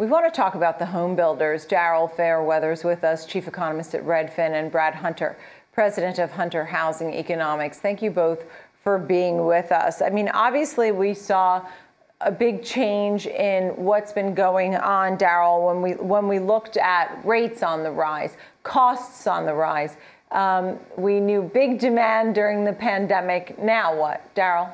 We want to talk about the home builders. Daryl Fairweather's with us, chief economist at Redfin, and Brad Hunter, president of Hunter Housing Economics. Thank you both for being with us. I mean, obviously, we saw a big change in what's been going on, Daryl, when we when we looked at rates on the rise, costs on the rise. Um, we knew big demand during the pandemic. Now what, Daryl?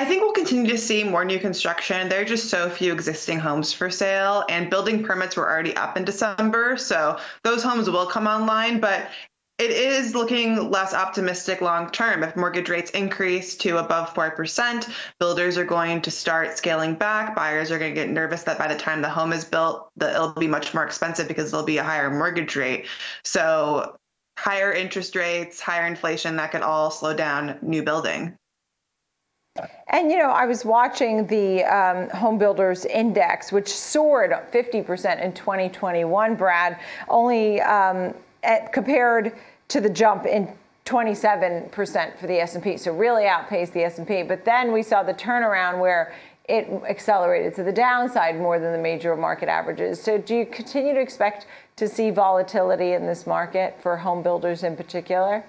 I think we'll continue to see more new construction. There are just so few existing homes for sale, and building permits were already up in December. So those homes will come online, but it is looking less optimistic long term. If mortgage rates increase to above 4%, builders are going to start scaling back. Buyers are going to get nervous that by the time the home is built, that it'll be much more expensive because there'll be a higher mortgage rate. So higher interest rates, higher inflation, that could all slow down new building. And you know, I was watching the um, home builders index, which soared 50% in 2021. Brad, only um, at, compared to the jump in 27% for the S&P, so really outpaced the S&P. But then we saw the turnaround where it accelerated to the downside more than the major market averages. So do you continue to expect to see volatility in this market for home builders in particular?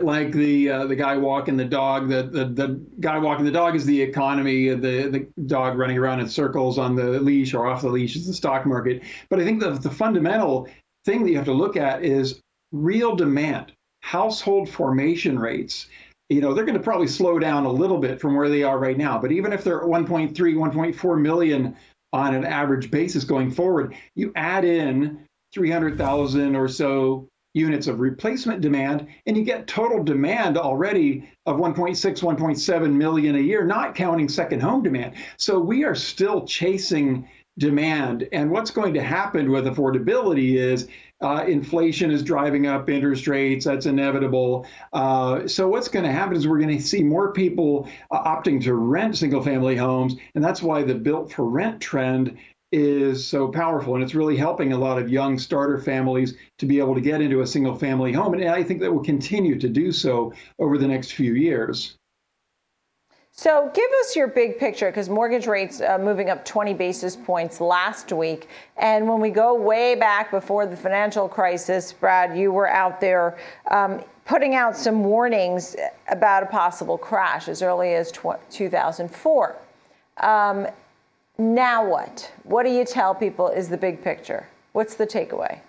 Like the uh, the guy walking the dog. The, the the guy walking the dog is the economy. The the dog running around in circles on the leash or off the leash is the stock market. But I think the the fundamental thing that you have to look at is real demand, household formation rates. You know, they're going to probably slow down a little bit from where they are right now. But even if they're 1.3, 1.4 million on an average basis going forward, you add in 300,000 or so units of replacement demand, and you get total demand already of 1.6, 1.7 million a year, not counting second home demand. So we are still chasing demand. And what's going to happen with affordability is uh, inflation is driving up interest rates. That's inevitable. Uh, so what's going to happen is we're going to see more people uh, opting to rent single family homes. And that's why the built for rent trend is so powerful and it's really helping a lot of young starter families to be able to get into a single family home and i think that will continue to do so over the next few years. So give us your big picture because mortgage rates uh, moving up 20 basis points last week and when we go way back before the financial crisis brad you were out there um, putting out some warnings about a possible crash as early as tw- 2004 um, now what? What do you tell people is the big picture? What's the takeaway?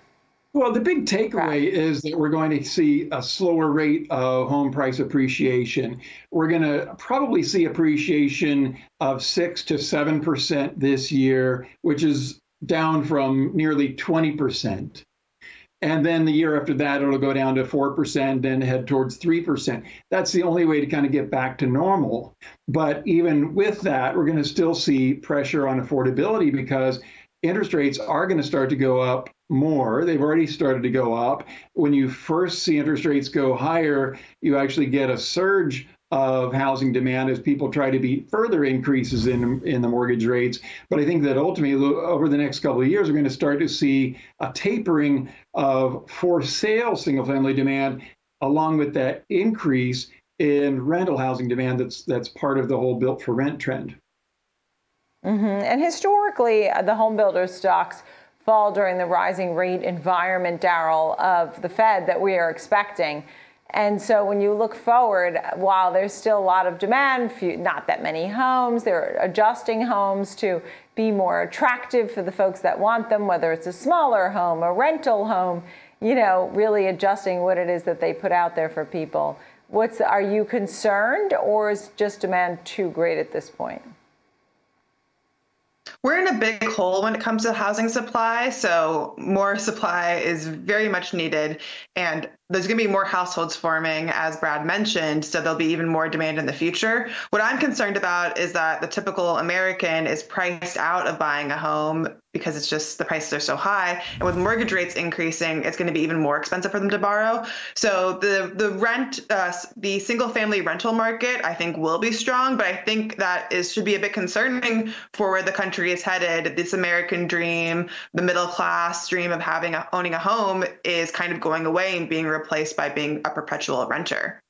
Well, the big takeaway is that we're going to see a slower rate of home price appreciation. We're going to probably see appreciation of 6 to 7% this year, which is down from nearly 20%. And then the year after that, it'll go down to 4% and head towards 3%. That's the only way to kind of get back to normal. But even with that, we're going to still see pressure on affordability because interest rates are going to start to go up more. They've already started to go up. When you first see interest rates go higher, you actually get a surge of housing demand as people try to beat further increases in in the mortgage rates. But I think that ultimately, over the next couple of years, we're going to start to see a tapering of for sale single family demand, along with that increase in rental housing demand. That's that's part of the whole built for rent trend. Mm-hmm. And historically, the home builder stocks fall during the rising rate environment, Daryl, of the Fed that we are expecting. And so when you look forward, while there's still a lot of demand, few, not that many homes, they're adjusting homes to be more attractive for the folks that want them, whether it's a smaller home, a rental home, you know, really adjusting what it is that they put out there for people. What's are you concerned or is just demand too great at this point? We're in a big hole when it comes to housing supply, so more supply is very much needed. And there's going to be more households forming, as Brad mentioned, so there'll be even more demand in the future. What I'm concerned about is that the typical American is priced out of buying a home because it's just the prices are so high. And with mortgage rates increasing, it's going to be even more expensive for them to borrow. So the the rent, uh, the single family rental market, I think will be strong, but I think that is should be a bit concerning for where the country is headed. This American dream, the middle class dream of having a, owning a home, is kind of going away and being replaced by being a perpetual renter.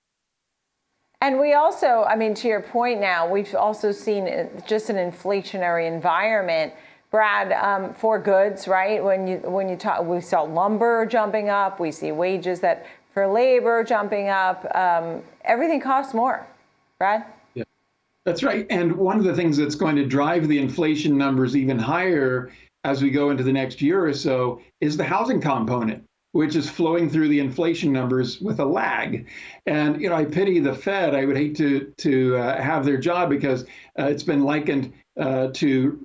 And we also, I mean, to your point now, we've also seen just an inflationary environment. Brad, um, for goods, right? When you when you talk, we saw lumber jumping up. We see wages that for labor jumping up. Um, everything costs more. Brad. Yeah, that's right. And one of the things that's going to drive the inflation numbers even higher as we go into the next year or so is the housing component which is flowing through the inflation numbers with a lag. And you know, I pity the Fed. I would hate to to uh, have their job because uh, it's been likened uh, to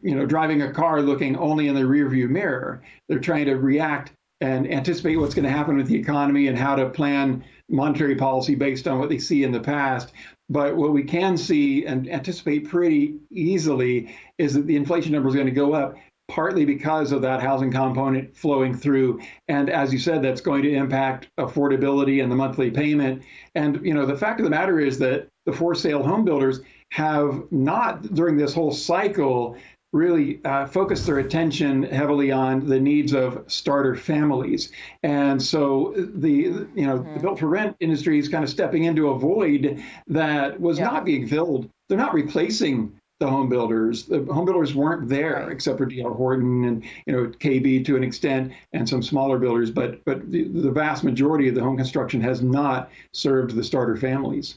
you know driving a car looking only in the rearview mirror. They're trying to react and anticipate what's going to happen with the economy and how to plan monetary policy based on what they see in the past. But what we can see and anticipate pretty easily is that the inflation number is going to go up partly because of that housing component flowing through. And as you said, that's going to impact affordability and the monthly payment. And you know, the fact of the matter is that the for sale home builders have not during this whole cycle really uh, focused their attention heavily on the needs of starter families. And so the you know mm-hmm. the built for rent industry is kind of stepping into a void that was yeah. not being filled. They're not replacing the home builders. The home builders weren't there right. except for D.R. Horton and you know KB to an extent and some smaller builders, but but the, the vast majority of the home construction has not served the starter families.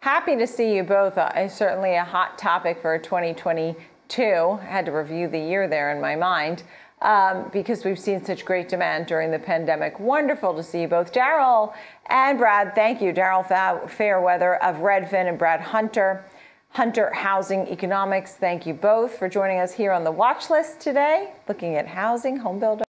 Happy to see you both. Uh, certainly a hot topic for 2022. I had to review the year there in my mind. Um, because we've seen such great demand during the pandemic. Wonderful to see you both. Daryl and Brad, thank you. Daryl Fairweather of Redfin and Brad Hunter Hunter Housing Economics. Thank you both for joining us here on the watch list today, looking at housing, home builder.